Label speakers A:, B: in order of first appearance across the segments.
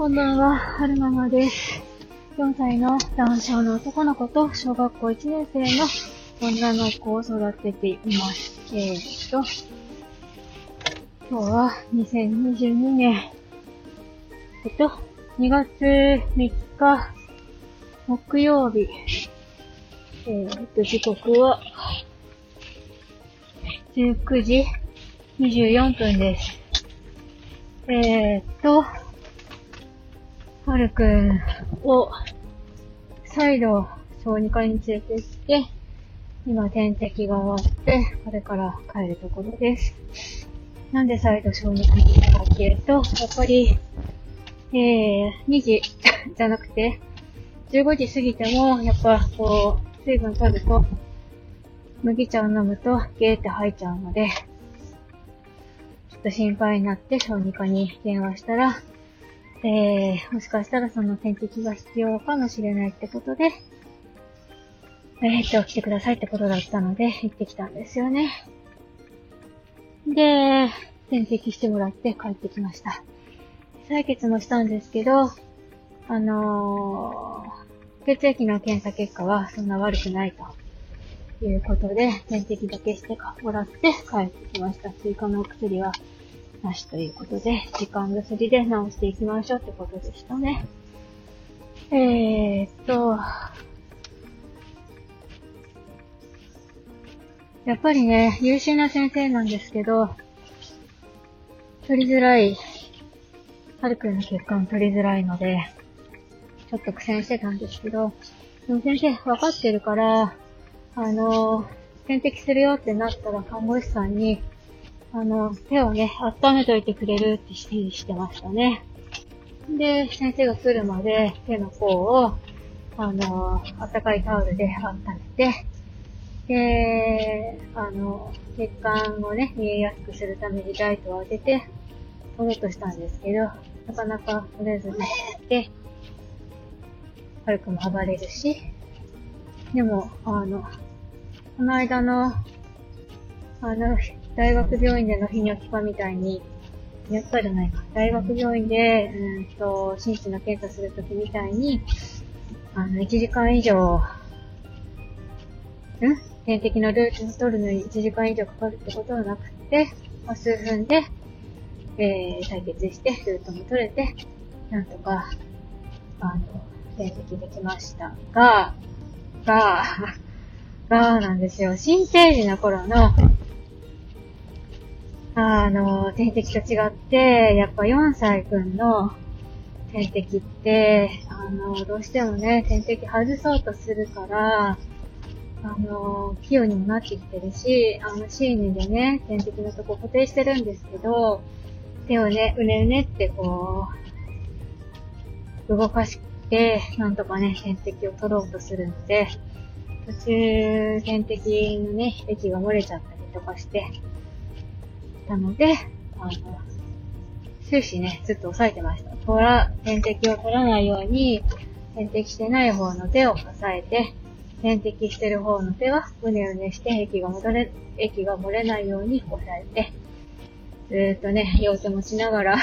A: こんばんは、はるままです。4歳の男性の男の子と小学校1年生の女の子を育てています。えーっと、今日は2022年、えっと、2月3日、木曜日、えーっと、時刻は、19時24分です。えーっと、はるくんを再度小児科に連れて行って、今点滴が終わって、これから帰るところです。なんで再度小児科に行ったかっていうと、やっぱり、えー、2時 じゃなくて、15時過ぎても、やっぱこう、水分取ると、麦茶を飲むとゲーって吐いちゃうので、ちょっと心配になって小児科に電話したら、えー、もしかしたらその点滴が必要かもしれないってことで、えー、っと、来てくださいってことだったので、行ってきたんですよね。で、点滴してもらって帰ってきました。採血もしたんですけど、あのー、血液の検査結果はそんな悪くないということで、点滴だけしてもらって帰ってきました。追加のお薬はなしということで、時間薬で治していきましょうってことでしたね。えーっと、やっぱりね、優秀な先生なんですけど、取りづらい、はるくんの血管取りづらいので、ちょっと苦戦してたんですけど、でも先生分かってるから、あの、点滴するよってなったら看護師さんに、あの、手をね、温めといてくれるって指示してましたね。で、先生が来るまで手の甲を、あの、温かいタオルで温めて、で、あの、血管をね、見えやすくするためにライトを当てて、取ろうとしたんですけど、なかなか取れずにで、軽くも暴れるし、でも、あの、この間の、あの、大学病院での泌尿器科みたいに、やったじゃないか。大学病院で、うんと、心身の検査するときみたいに、あの、1時間以上、ん？点滴のルートを取るのに1時間以上かかるってことはなくて、まあ、数分で、えー、採血して、ルートも取れて、なんとか、あの、点滴できましたが、が、がなんですよ。新生児の頃の、あの、点滴と違って、やっぱ4歳くんの点滴って、あの、どうしてもね、点滴外そうとするから、あの、器用にもなってきてるし、あの、シーネでね、点滴のとこ固定してるんですけど、手をね、うねうねってこう、動かして、なんとかね、点滴を取ろうとするので、途中、点滴のね、液が漏れちゃったりとかして、たので、あの、終始ね、ずっと押さえてました。取ら、点滴を取らないように、点滴してない方の手を押さえて、点滴してる方の手は、うねうねして液が戻れ、液が漏れないように押さえて、ずーっとね、両手持ちながら、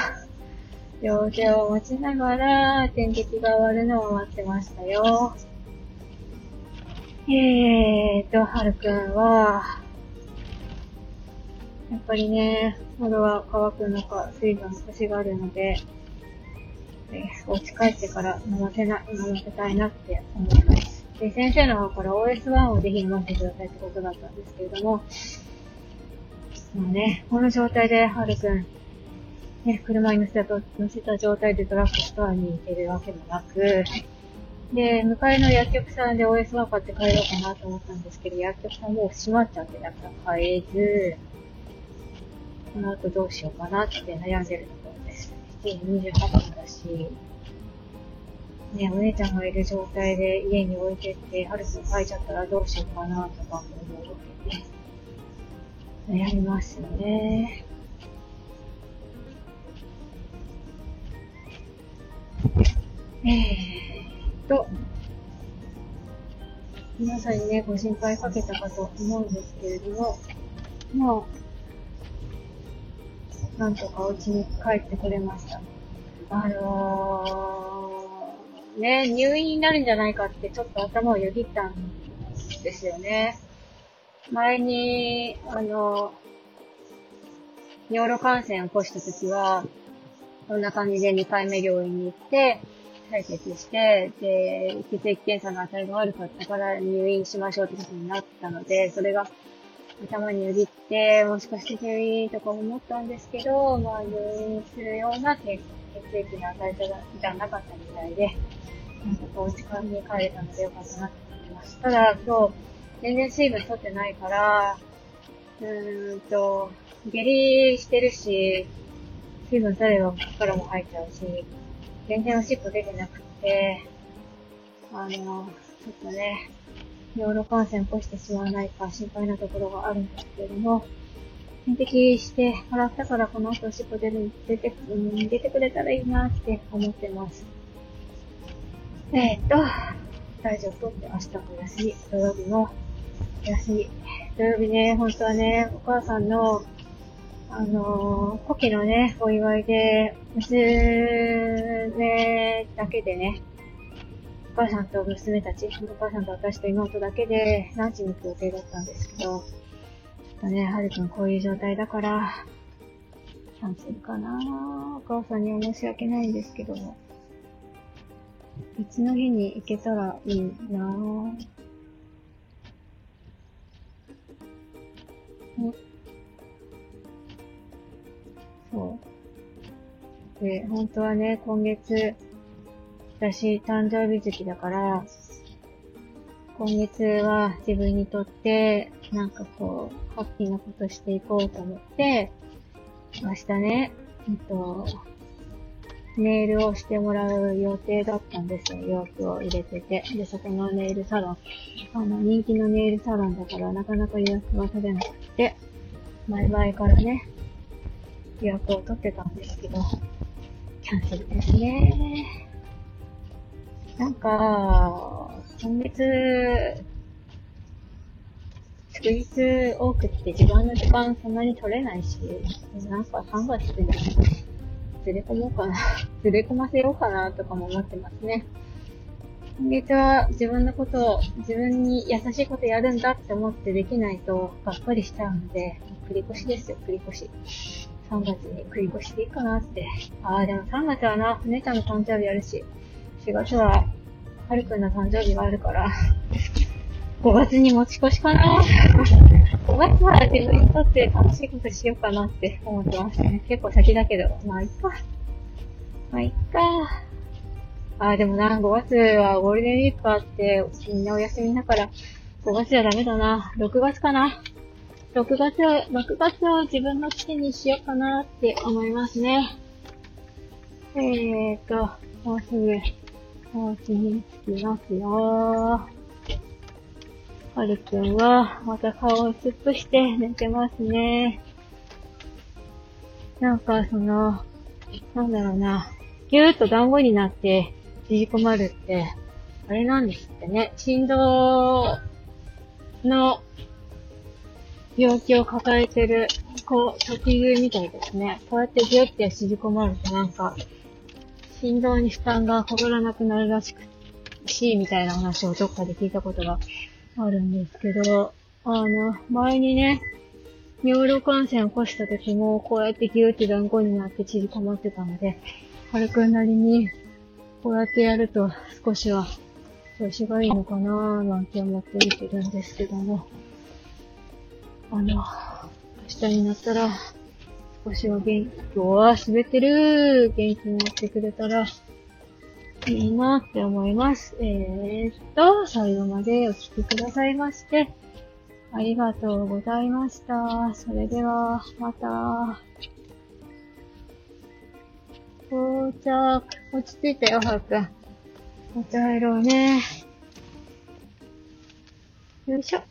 A: 両手を持ちながら、点滴が終わるのを待ってましたよ。えーと、はるくんは、やっぱりね、喉が乾くのか、水分欲しがあるので、えー、お家帰ってから飲ませな、飲ませたいなって思います。で、先生の方から OS1 をぜひ飲んでくださいってことだったんですけれども、もうね、この状態で、はるくん、ね、車に乗せた、乗せた状態でドラッグストアに行けるわけもなく、で、向かいの薬局さんで OS1 買って帰ろうかなと思ったんですけど、薬局さんもう閉まっちゃって、だから買えず、この後どうしようかなって悩んでるところです。7時28分だし、ね、お姉ちゃんがいる状態で家に置いてって、はるくん書いちゃったらどうしようかなとか思うわけで、悩みますよね。えーと、皆さんにね、ご心配かけたかと思うんですけれども、もう、なんとかお家に帰ってくれました。あのー、ね、入院になるんじゃないかってちょっと頭をよぎったんですよね。前に、あの、尿路感染を起こした時は、こんな感じで2回目病院に行って、採血して、で、血液検査の値が悪かったから入院しましょうってことになったので、それが頭によぎって、もしかして入院とか思ったんですけど、まあ入院するような血液の値じゃなかったみたいで、なんかこう、時間に帰れたのでよかったなって思います。ただ、今日、全然水分取ってないから、うーんと、下痢してるし、水分取ればからも入っちゃうし、全然おしっこ出てなくて、あの、ちょっとね、尿路感染を起こしてしまわないか心配なところがあるんですけれども、点滴してもらったからこの後おしっこ出る、出て、うん、出てくれたらいいなって思ってます。えー、っと、大丈夫って明日も休み、土曜日も休み。土曜日ね、本当はね、お母さんの、あのー、古希のね、お祝いで、娘だけでね、母さんと娘たち、お母さんと私と妹だけでランチに行く予定だったんですけど、ちょっとね、はるくんこういう状態だから、キャンセルかなお母さんには申し訳ないんですけども。別の日に行けたらいいなぁ。そう。で、本当はね、今月、私、誕生日月だから、今月は自分にとって、なんかこう、ハッピーなことしていこうと思って、明日ね、えっと、ネイルをしてもらう予定だったんですよ。予約を入れてて。で、そこのネイルサロン、あの、人気のネイルサロンだから、なかなか予約が取れなくて、前々からね、予約を取ってたんですけど、キャンセルですね。なんか、今月、祝日多くって自分の時間そんなに取れないし、なんか3月でずれ込もうかな、ずれ込ませようかなとかも思ってますね。今月は自分のことを、自分に優しいことやるんだって思ってできないと、がっかりしちゃうので、繰り越しですよ、繰り越し。3月に繰り越しでいいかなって。ああ、でも3月はな、お姉ちゃんの誕生日あるし、4月は、はるくんの誕生日があるから、5月に持ち越しかな ?5 月は自分にとって楽しいことしようかなって思ってますね。結構先だけど、まあいっか。まあいっか。ああ、でもな、5月はゴールデンウィークあって、みんなお休みだから、5月はダメだな。6月かな。6月、6月を自分の月にしようかなって思いますね。えーと、もうすぐ、お家に着きますよ。はるくんは、また顔を突っ伏して寝てますね。なんか、その、なんだろうな、ぎゅーっと団子になって縮こまるって、あれなんですってね。振動の病気を抱えてる子、特有みたいですね。こうやってギュッて縮こまるとなんか、心臓に負担がかからなくなるらしくし、みたいな話をどっかで聞いたことがあるんですけど、あの、前にね、尿路感染を起こした時も、こうやってギューって団子になって縮こまってたので、はるくなりに、こうやってやると少しは調子がいいのかなーなんて思って見てるんですけども、あの、明日になったら、少しは元気、今日は滑ってる元気になってくれたら、いいなって思います。えー、っと、最後までお聴きくださいまして、ありがとうございました。それでは、また。到着。落ち着いたよ、はるくん。お茶入ろうね。よいしょ。